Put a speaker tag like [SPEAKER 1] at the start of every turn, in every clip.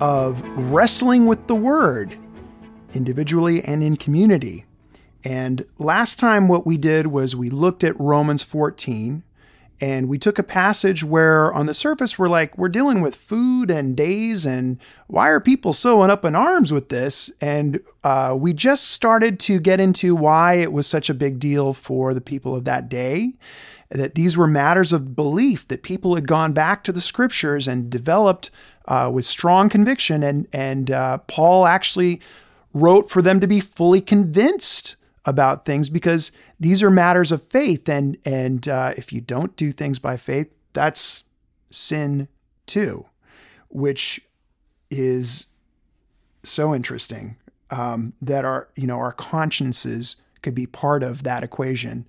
[SPEAKER 1] of wrestling with the Word, individually and in community. And last time, what we did was we looked at Romans 14 and we took a passage where on the surface we're like, we're dealing with food and days, and why are people so up in arms with this? And uh, we just started to get into why it was such a big deal for the people of that day. That these were matters of belief, that people had gone back to the scriptures and developed uh, with strong conviction. And, and uh, Paul actually wrote for them to be fully convinced about things because these are matters of faith. And, and uh, if you don't do things by faith, that's sin too, which is so interesting um, that our, you know, our consciences could be part of that equation.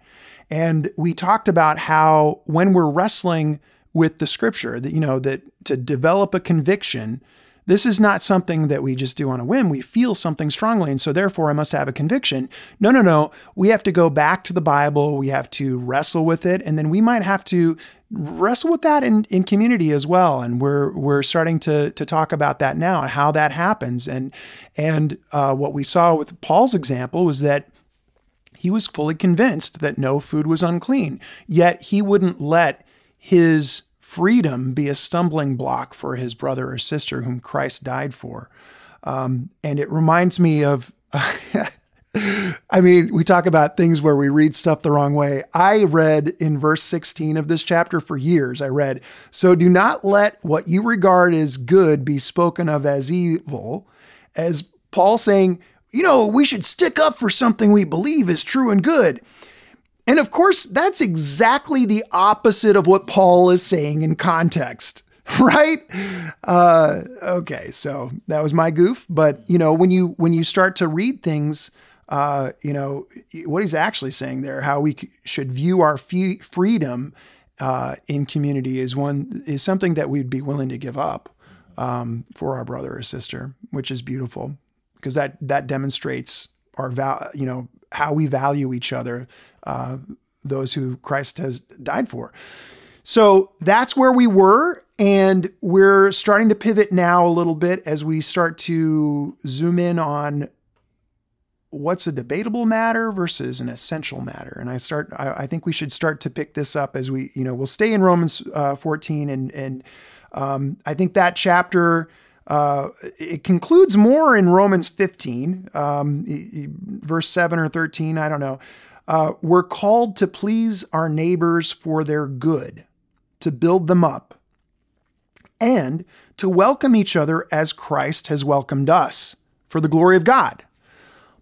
[SPEAKER 1] And we talked about how when we're wrestling with the scripture, that, you know, that to develop a conviction, this is not something that we just do on a whim. We feel something strongly, and so therefore I must have a conviction. No, no, no. We have to go back to the Bible. We have to wrestle with it, and then we might have to wrestle with that in, in community as well. And we're we're starting to to talk about that now and how that happens. And and uh, what we saw with Paul's example was that he was fully convinced that no food was unclean, yet he wouldn't let his freedom be a stumbling block for his brother or sister whom Christ died for. Um, and it reminds me of. I mean, we talk about things where we read stuff the wrong way. I read in verse 16 of this chapter for years. I read, So do not let what you regard as good be spoken of as evil, as Paul saying, you know, we should stick up for something we believe is true and good. And of course, that's exactly the opposite of what Paul is saying in context, right? Uh, okay, so that was my goof. But you know, when you when you start to read things, uh, you know what he's actually saying there, how we should view our freedom uh, in community is one is something that we'd be willing to give up um, for our brother or sister, which is beautiful because that that demonstrates our val, you know, how we value each other, uh, those who Christ has died for. So that's where we were. And we're starting to pivot now a little bit as we start to zoom in on what's a debatable matter versus an essential matter. And I start, I, I think we should start to pick this up as we, you know, we'll stay in Romans uh, 14 and, and um, I think that chapter uh, it concludes more in Romans 15, um, verse 7 or 13, I don't know. Uh, we're called to please our neighbors for their good, to build them up, and to welcome each other as Christ has welcomed us for the glory of God.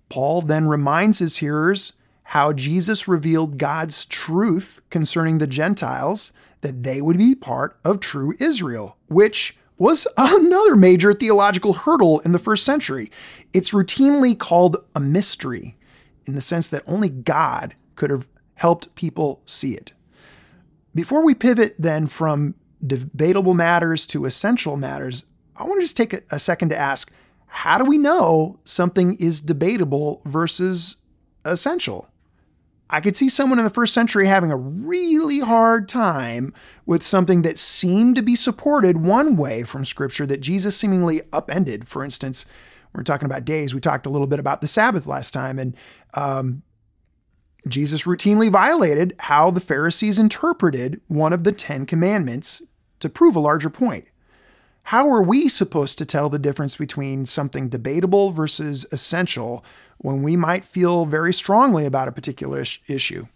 [SPEAKER 1] Paul then reminds his hearers how Jesus revealed God's truth concerning the Gentiles, that they would be part of true Israel, which was another major theological hurdle in the first century. It's routinely called a mystery in the sense that only God could have helped people see it. Before we pivot then from debatable matters to essential matters, I want to just take a, second to ask how do we know something is debatable versus essential? I could see someone in the first century having a really hard time with something that seemed to be supported one way from Scripture that Jesus seemingly upended. For instance, we're talking about days. We talked a little bit about the Sabbath last time, and um, Jesus routinely violated how the Pharisees interpreted one of the Ten Commandments to prove a larger point. How are we supposed to tell the difference between something debatable versus essential when we might feel very strongly about a particular issue?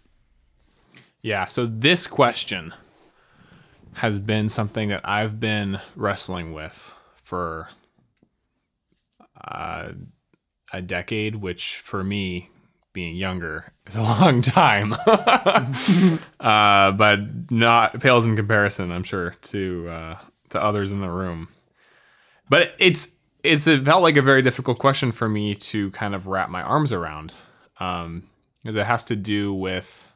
[SPEAKER 2] Yeah, so this question has been something that I've been wrestling with for uh, a decade, which for me, being younger, is a long time. uh, but not pales in comparison, I'm sure, to uh, to others in the room. But it's it's it felt like a very difficult question for me to kind of wrap my arms around, um, because it has to do with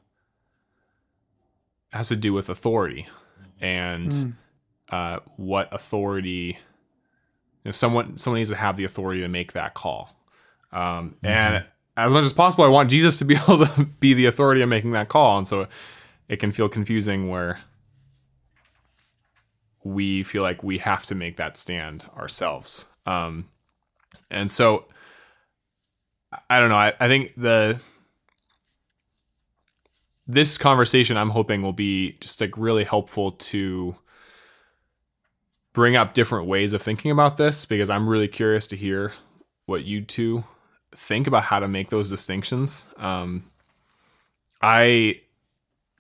[SPEAKER 2] has to do with authority and uh, what authority. You know, someone someone needs to have the authority to make that call, um, and as much as possible, I want Jesus to be able to be the authority of making that call, and so it can feel confusing where we feel like we have to make that stand ourselves. Um, and so I don't know. I, I think the this conversation I'm hoping will be just like really helpful to bring up different ways of thinking about this because I'm really curious to hear what you two think about how to make those distinctions. Um, I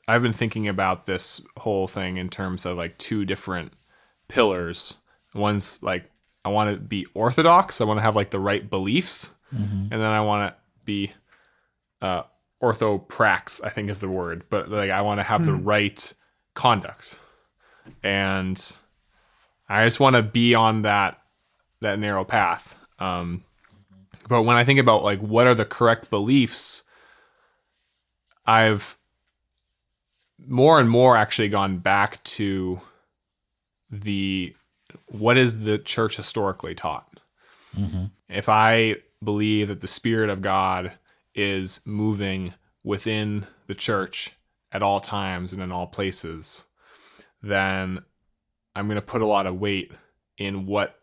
[SPEAKER 2] I've been thinking about this whole thing in terms of like two different pillars. One's like I want to be orthodox. I want to have like the right beliefs, and then I want to be uh, orthoprax. I think is the word, but like I want to have the right conduct, and I just want to be on that that narrow path. Um, but when I think about like what are the correct beliefs, I've more and more actually gone back to the what is the church historically taught. If I believe that the spirit of God is moving within the church at all times and in all places, then I'm going to put a lot of weight in what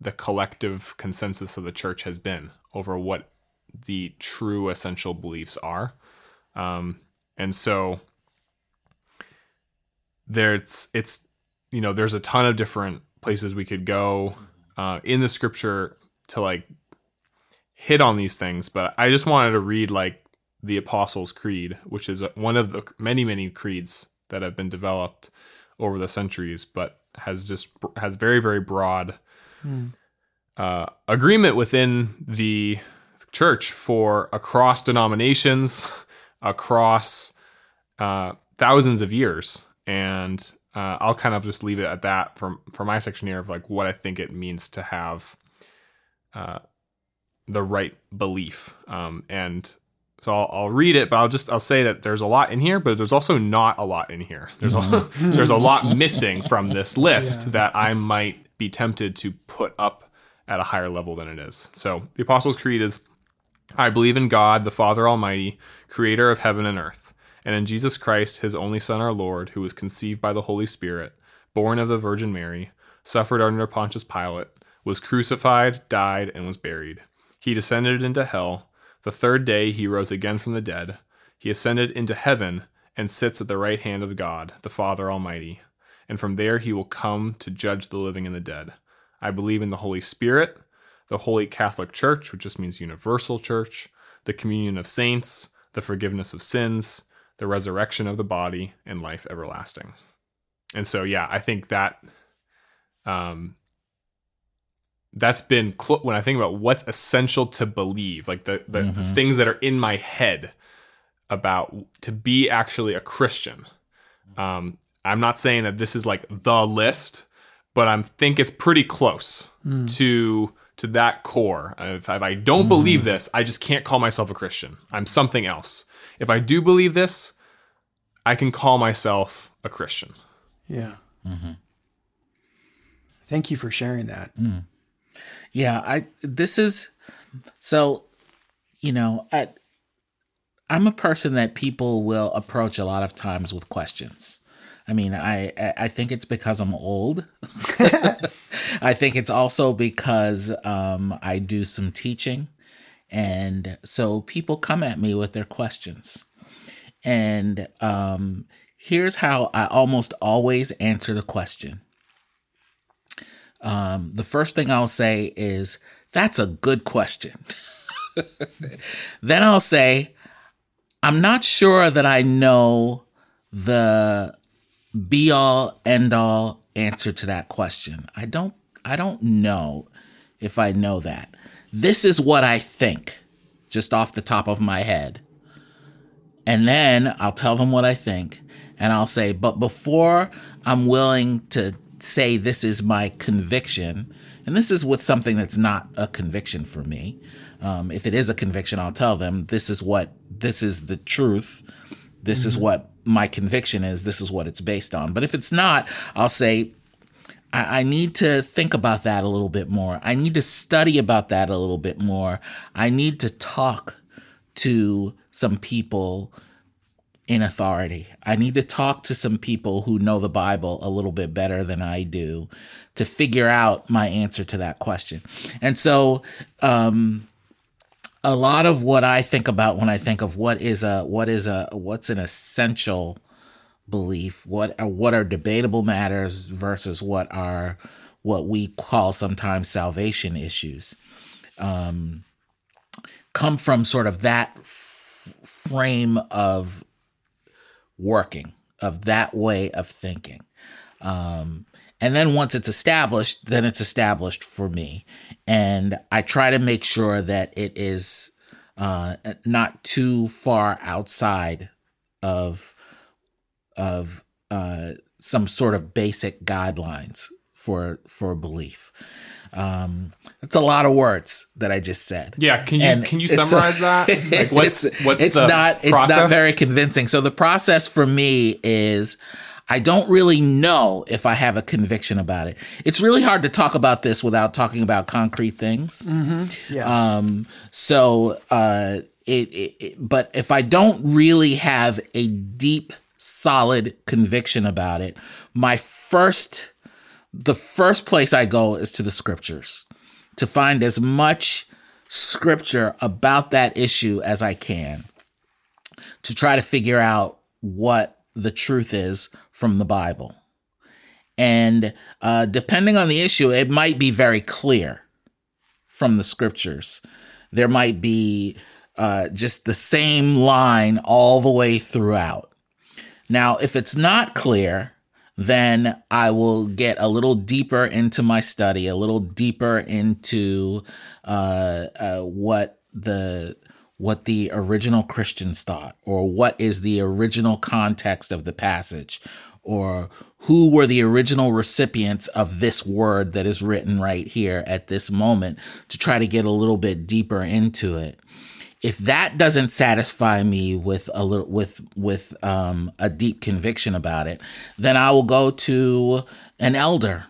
[SPEAKER 2] the collective consensus of the church has been over what the true essential beliefs are. Um, and so there's it's you know there's a ton of different places we could go uh, in the scripture to like hit on these things but i just wanted to read like the apostles creed which is one of the many many creeds that have been developed over the centuries but has just has very very broad uh, agreement within the church for across denominations across uh, thousands of years. And uh, i'll kind of just leave it at that for, for my section here of like what i think it means to have uh, the right belief. Um, and so I'll, I'll read it but i'll just i'll say that there's a lot in here but there's also not a lot in here there's a, mm-hmm. there's a lot missing from this list that i might be tempted to put up at a higher level than it is so the apostles creed is I believe in God, the Father Almighty, creator of heaven and earth, and in Jesus Christ, his only Son, our Lord, who was conceived by the Holy Spirit, born of the Virgin Mary, suffered under Pontius Pilate, was crucified, died, and was buried. He descended into hell. The third day he rose again from the dead. He ascended into heaven and sits at the right hand of God, the Father Almighty. And from there he will come to judge the living and the dead. I believe in the Holy Spirit the Holy Catholic Church, which just means universal church, the communion of saints, the forgiveness of sins, the resurrection of the body, and life everlasting. And so, yeah, I think that um, that's been cl- when I think about what's essential to believe, like the the, the mm-hmm. things that are in my head about to be actually a Christian. Um, I'm not saying that this is like the list, but I think it's pretty close hmm. to to that core. If, if I don't mm-hmm. believe this, I just can't call myself a Christian. I'm something else. If I do believe this, I can call myself a Christian.
[SPEAKER 1] Yeah. Mm-hmm. Thank you for sharing that. Mm.
[SPEAKER 3] Yeah, I this is so you know, I I'm a person that people will approach a lot of times with questions. I mean, I I- think it's because I'm old. I think it's also because um, I do some teaching, and so people come at me with their questions. And um, here's how I almost always answer the question. Um, the first thing I'll say is, "That's a good question." then I'll say, "I'm not sure that I know the be all end all answer to that question. I don't I don't know if I know that. This is what I think just off the top of my head. And then I'll tell them what I think and I'll say, "But before I'm willing to say this is my conviction, and this is with something that's not a conviction for me. Um, if it is a conviction, I'll tell them this is what this is the truth. This mm-hmm. is what my conviction is. This is what it's based on. But if it's not, I'll say I, I need to think about that a little bit more. I need to study about that a little bit more. I need to talk to some people in authority. I need to talk to some people who know the Bible a little bit better than I do to figure out my answer to that question. And so, um, a lot of what I think about when I think of what is a what is a what's an essential belief, what are what are debatable matters versus what are what we call sometimes salvation issues, um, come from sort of that f- frame of working, of that way of thinking. Um, and then once it's established, then it's established for me. And I try to make sure that it is uh, not too far outside of of uh, some sort of basic guidelines for for belief. Um, that's a lot of words that I just said.
[SPEAKER 2] Yeah, can you and can you summarize that? Like what's
[SPEAKER 3] it's,
[SPEAKER 2] what's
[SPEAKER 3] it's not process? it's not very convincing. So the process for me is I don't really know if I have a conviction about it. It's really hard to talk about this without talking about concrete things.
[SPEAKER 1] Mm-hmm. Yeah.
[SPEAKER 3] Um, so, uh, it, it, it, but if I don't really have a deep, solid conviction about it, my first, the first place I go is to the scriptures to find as much scripture about that issue as I can to try to figure out what the truth is from the Bible. And uh, depending on the issue, it might be very clear from the scriptures. There might be uh, just the same line all the way throughout. Now, if it's not clear, then I will get a little deeper into my study, a little deeper into uh, uh, what the what the original Christians thought, or what is the original context of the passage, or who were the original recipients of this word that is written right here at this moment to try to get a little bit deeper into it if that doesn't satisfy me with a little with with um, a deep conviction about it then i will go to an elder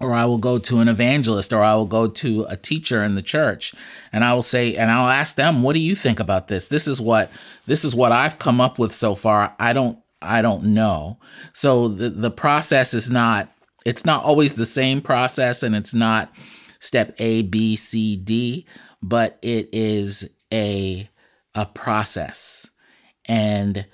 [SPEAKER 3] or I will go to an evangelist or I will go to a teacher in the church and I will say and I'll ask them what do you think about this this is what this is what I've come up with so far I don't I don't know. So the the process is not it's not always the same process and it's not step A B C D, but it is a a process. And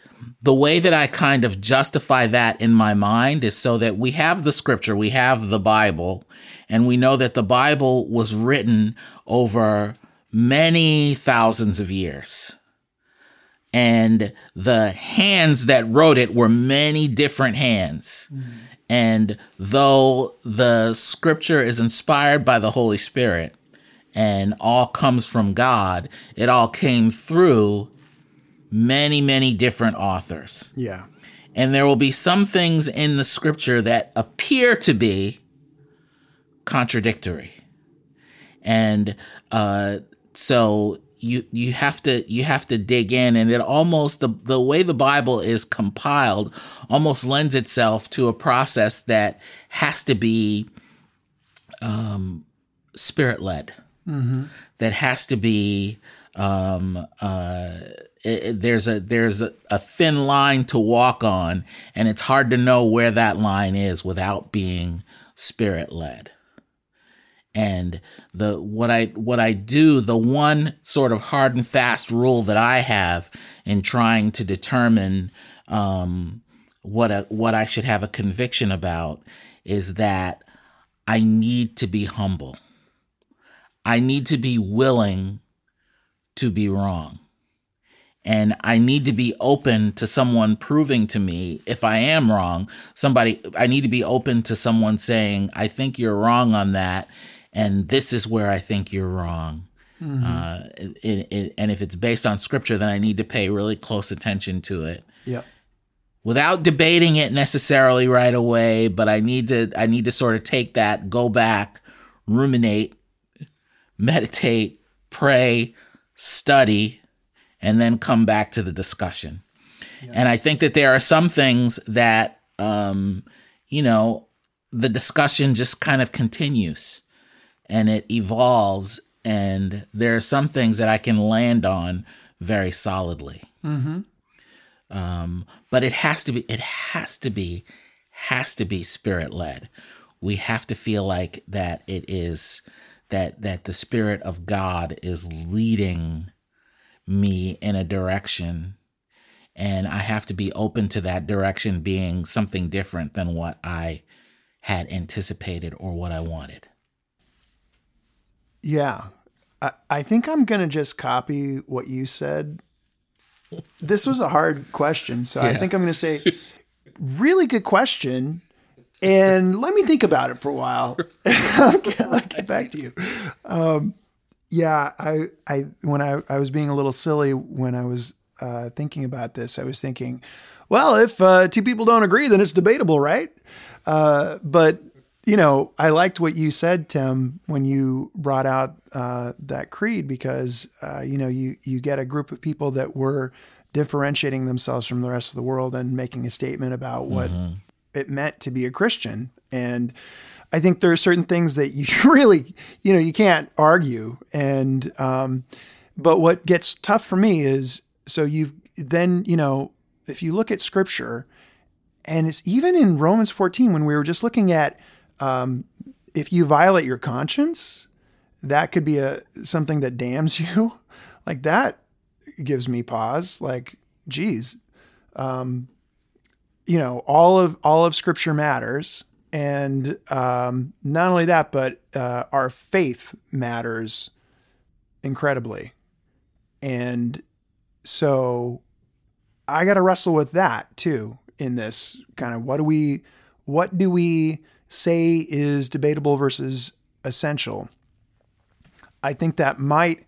[SPEAKER 3] the way that I kind of justify that in my mind is so that we have the scripture, we have the Bible, and we know that the Bible was written over many thousands of years and the hands that wrote it were many different hands. Mm-hmm. And though the scripture is inspired by the Holy Spirit and all comes from God, it all came through many, many different authors.
[SPEAKER 1] Yeah.
[SPEAKER 3] And there will be some things in the scripture that appear to be contradictory. And uh, so you you have to you have to dig in and it almost the the way the bible is compiled almost lends itself to a process that has to be um spirit led mm-hmm. that has to be um uh it, there's a there's a, a thin line to walk on and it's hard to know where that line is without being spirit led and the what I what I do the one sort of hard and fast rule that I have in trying to determine um, what a, what I should have a conviction about is that I need to be humble. I need to be willing to be wrong. And I need to be open to someone proving to me if I am wrong. Somebody, I need to be open to someone saying, I think you're wrong on that and this is where I think you're wrong. Mm-hmm. Uh, it, it, and if it's based on scripture, then I need to pay really close attention to it.
[SPEAKER 1] Yeah.
[SPEAKER 3] Without debating it necessarily right away, but I need to I need to sort of take that, go back, ruminate, meditate, pray, study, and then come back to the discussion. Yeah. And I think that there are some things that, um, you know, the discussion just kind of continues and it evolves. And there are some things that I can land on very solidly. Mm-hmm. Um, but it has to be, it has to be, has to be spirit led. We have to feel like that it is that that the spirit of God is leading me in a direction and I have to be open to that direction being something different than what I had anticipated or what I wanted.
[SPEAKER 1] Yeah. I, I think I'm going to just copy what you said. This was a hard question. So yeah. I think I'm going to say, really good question. And let me think about it for a while. I'll, get, I'll, get, back to you. Um, yeah, I, I, when I, I was being a little silly when I was uh, thinking about this, I was thinking, well, if uh, two people don't agree, then it's debatable, right? Uh, but you know, I liked what you said, Tim, when you brought out uh, that creed, because uh, you know you you get a group of people that were differentiating themselves from the rest of the world and making a statement about what mm-hmm. It meant to be a Christian, and I think there are certain things that you really, you know, you can't argue, and um, but what gets tough for me is so you've then you know if you look at Scripture and it's even in Romans 14 when we were just looking at um, if you violate your conscience, that could be a something that damns you. like that gives me pause. Like, geez, um, you know, all of all of Scripture matters, and um, not only that, but uh, our faith matters incredibly, and so I got to wrestle with that too in this kind of what do we what do we say is debatable versus essential. I think that might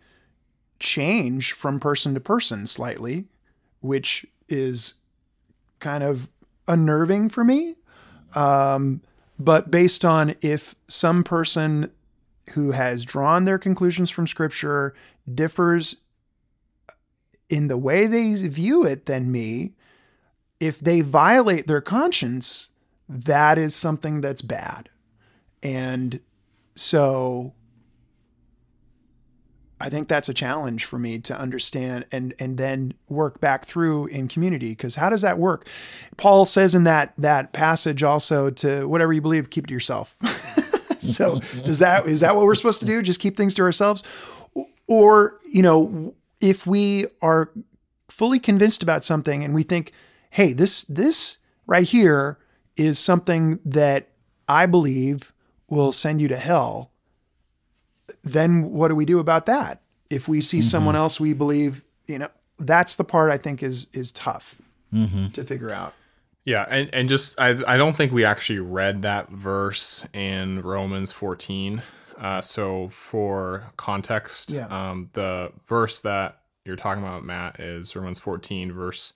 [SPEAKER 1] change from person to person slightly, which is kind of unnerving for me. Um, but based on if some person who has drawn their conclusions from scripture differs in the way they view it than me, if they violate their conscience, that is something that's bad. And so I think that's a challenge for me to understand and and then work back through in community because how does that work? Paul says in that that passage also to whatever you believe keep it to yourself. so does that is that what we're supposed to do? Just keep things to ourselves? Or, you know, if we are fully convinced about something and we think hey, this this right here is something that I believe will send you to hell, then what do we do about that? If we see mm-hmm. someone else we believe, you know, that's the part I think is is tough mm-hmm. to figure out.
[SPEAKER 2] Yeah, and, and just I I don't think we actually read that verse in Romans 14. Uh, so for context, yeah. um, the verse that you're talking about, Matt, is Romans 14, verse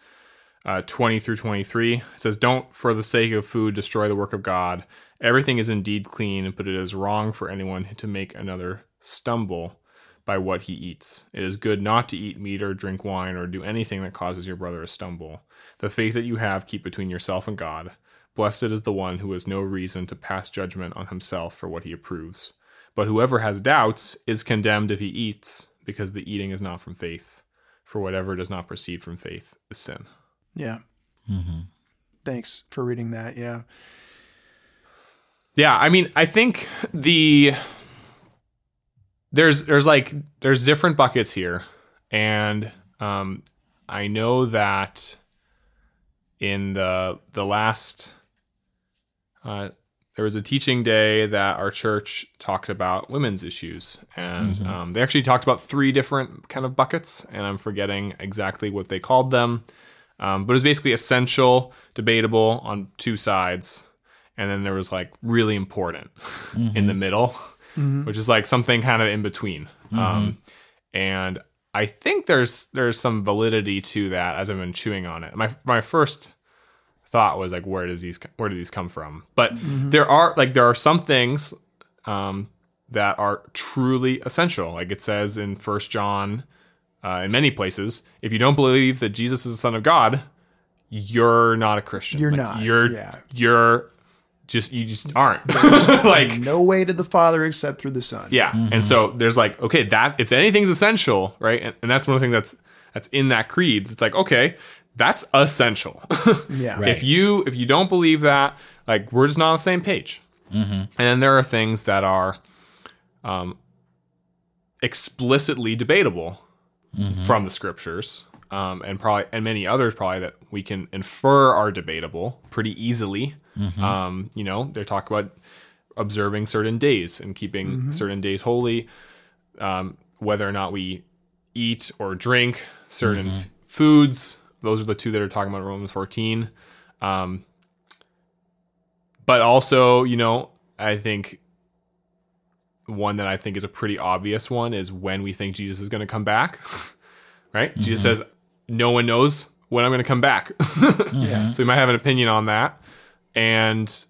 [SPEAKER 2] uh, 20 through 23. It says, Don't for the sake of food destroy the work of God. Everything is indeed clean, but it is wrong for anyone to make another stumble by what he eats. It is good not to eat meat or drink wine or do anything that causes your brother to stumble. The faith that you have, keep between yourself and God. Blessed is the one who has no reason to pass judgment on himself for what he approves. But whoever has doubts is condemned if he eats, because the eating is not from faith. For whatever does not proceed from faith is sin.
[SPEAKER 1] Yeah. Mm-hmm. Thanks for reading that. Yeah.
[SPEAKER 2] Yeah, I mean, I think the there's there's like there's different buckets here, and um, I know that in the the last uh, there was a teaching day that our church talked about women's issues, and mm-hmm. um, they actually talked about three different kind of buckets, and I'm forgetting exactly what they called them. Um, but it was basically essential, debatable on two sides, and then there was like really important mm-hmm. in the middle, mm-hmm. which is like something kind of in between. Mm-hmm. Um, and I think there's there's some validity to that as I've been chewing on it. My my first thought was like, where does these where do these come from? But mm-hmm. there are like there are some things um, that are truly essential. Like it says in First John, uh, in many places, if you don't believe that Jesus is the Son of God, you're not a Christian.
[SPEAKER 1] You're
[SPEAKER 2] Like,
[SPEAKER 1] not,
[SPEAKER 2] You're
[SPEAKER 1] yeah.
[SPEAKER 2] you're just you just aren't. like
[SPEAKER 1] No way to the Father except through the Son.
[SPEAKER 2] yeah. And mm-hmm. so there's like, okay, that if anything's essential, right? And, and that's one of the things that's that's in that creed. It's like, okay, that's essential.
[SPEAKER 1] Yeah.
[SPEAKER 3] Right.
[SPEAKER 2] If you if you don't believe that, like we're just not on the same page. Mm-hmm. And then there are things that are um, explicitly debatable mm-hmm. from the scriptures, um, and probably and many others probably that we can infer are debatable pretty easily. Um, you know, they talk about observing certain days and keeping certain days holy, um, whether or not we eat or drink certain f- foods. Those are the two that are talking about Romans 14. Um, but also, you know, I think one that I think is a pretty obvious one is when we think Jesus is going to come back, right? Jesus says, No one knows when I'm going to come back. So we might have an opinion on that. And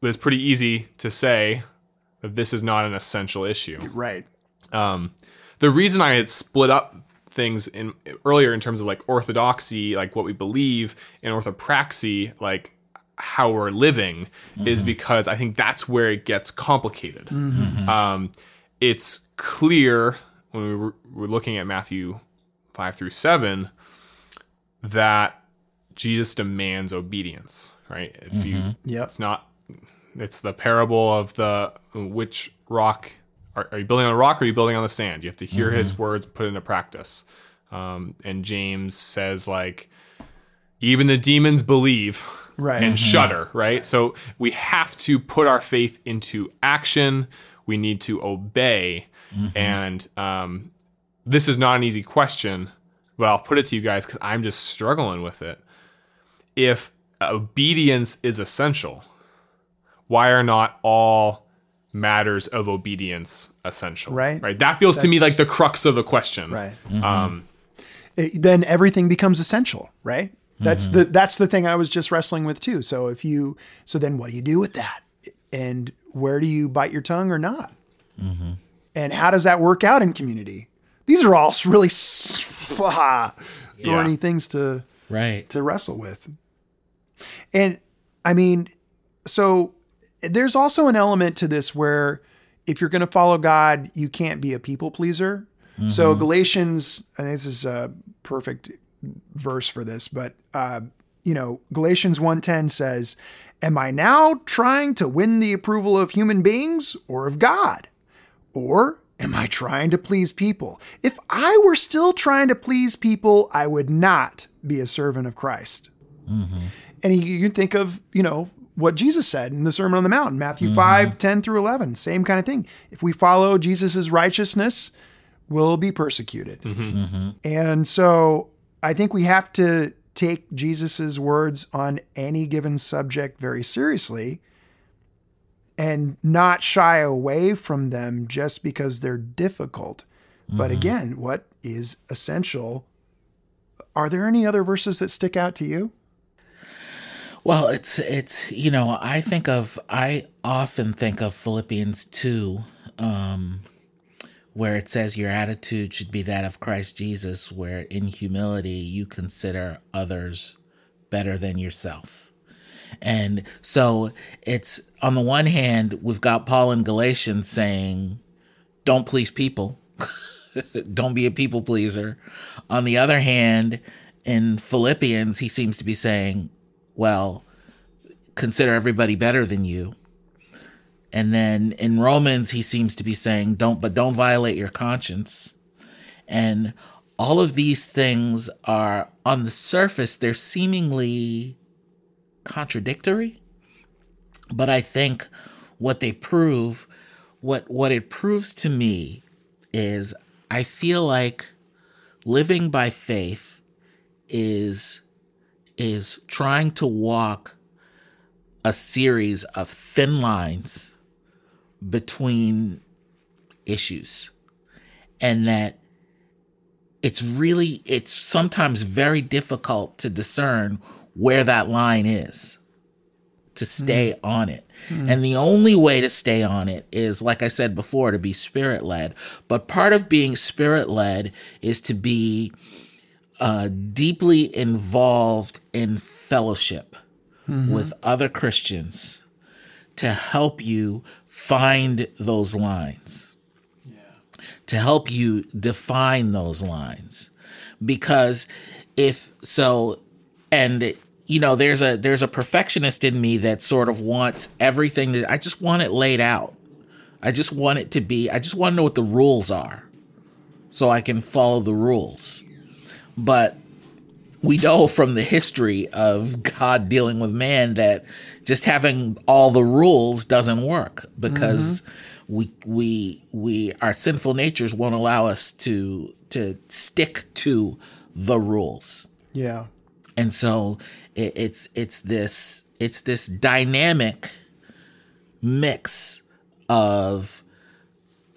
[SPEAKER 2] but it's pretty easy to say that this is not an essential issue.
[SPEAKER 1] Right.
[SPEAKER 2] Um, the reason I had split up things in earlier in terms of like orthodoxy, like what we believe, and orthopraxy, like how we're living, is because I think that's where it gets complicated. Um, it's clear when we were, we're looking at Matthew five through seven that Jesus demands obedience, right? If you
[SPEAKER 1] Yep.
[SPEAKER 2] it's not. It's the parable of the which rock are, are you building on a rock or are you building on the sand? You have to hear his words put into practice. Um, and James says like, even the demons believe
[SPEAKER 1] Right.
[SPEAKER 2] and shudder. Right. So we have to put our faith into action. We need to obey. And um, this is not an easy question, but I'll put it to you guys because I'm just struggling with it. If obedience is essential, why are not all matters of obedience essential?
[SPEAKER 1] Right.
[SPEAKER 2] Right. That feels to me like the crux of the question.
[SPEAKER 1] Right.
[SPEAKER 2] Um, mm-hmm.
[SPEAKER 1] It- then everything becomes essential, right? That's mm-hmm. the that's the thing I was just wrestling with too. So if you so then what do you do with that? And where do you bite your tongue or not? Mm-hmm. And how does that work out in community? These are all really thorny
[SPEAKER 2] Yeah.
[SPEAKER 1] things to
[SPEAKER 3] Right.
[SPEAKER 1] to wrestle with. And I mean, so there's also an element to this where if you're going to follow God, you can't be a people pleaser. So Galatians, and this is a perfect verse for this, but uh, you know, Galatians 1:10 says, "Am I now trying to win the approval of human beings or of God? Or am I trying to please people? If I were still trying to please people, I would not be a servant of Christ." Mm-hmm. And you, you can think of, you know, what Jesus said in the Sermon on the Mount, Matthew 5, mm-hmm. 10 through 11, same kind of thing. If we follow Jesus' righteousness, we'll be persecuted. Mm-hmm. And so I think we have to take Jesus' words on any given subject very seriously and not shy away from them just because they're difficult. But again, what is essential? Are there any other verses that stick out to you?
[SPEAKER 3] Well, it's it's you know I think of I often think of Philippians two, um, where it says your attitude should be that of Christ Jesus, where in humility you consider others better than yourself. And so it's on the one hand we've got Paul in Galatians saying, "Don't please people." don't be a people pleaser. On the other hand, in Philippians, he seems to be saying, well, consider everybody better than you. And then in Romans, he seems to be saying, don't, but don't violate your conscience. And all of these things are on the surface, they're seemingly contradictory. But I think what they prove, what, what it proves to me is I feel like living by faith is is trying to walk a series of thin lines between issues and that it's really it's sometimes very difficult to discern where that line is to stay mm. on it. Mm. And the only way to stay on it is, like I said before, to be spirit led. But part of being spirit led is to be uh, deeply involved in fellowship mm-hmm. with other Christians to help you find those lines, to help you define those lines. Because if so, and you know, there's a there's a perfectionist in me that sort of wants everything that I just want it laid out. I just want it to be. I just want to know what the rules are, so I can follow the rules. But we know from the history of God dealing with man that just having all the rules doesn't work because mm-hmm. we we we our sinful natures won't allow us to to stick to the rules
[SPEAKER 1] Yeah.
[SPEAKER 3] And so it, it's it's this it's this dynamic mix of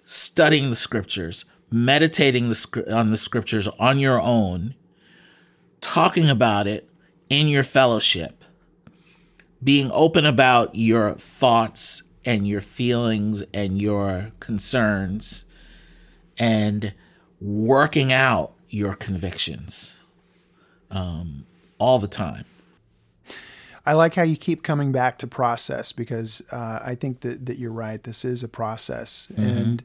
[SPEAKER 3] studying the scriptures meditating the, on the scriptures on your own talking about it in your fellowship being open about your thoughts and your feelings and your concerns and working out your convictions. Um, all the time
[SPEAKER 1] I like how you keep coming back to process because uh, I think that, that you're right. This is a process. And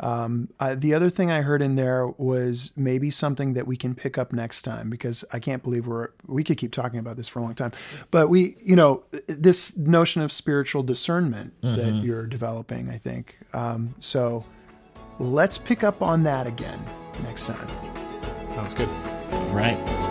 [SPEAKER 1] um, uh, the other thing I heard in there was maybe something that we can pick up next time because I can't believe we're, we could keep talking about this for a long time. But we, you know, this notion of spiritual discernment that you're developing, I think. Um, so let's pick up on that again next time.
[SPEAKER 2] Sounds good.
[SPEAKER 3] right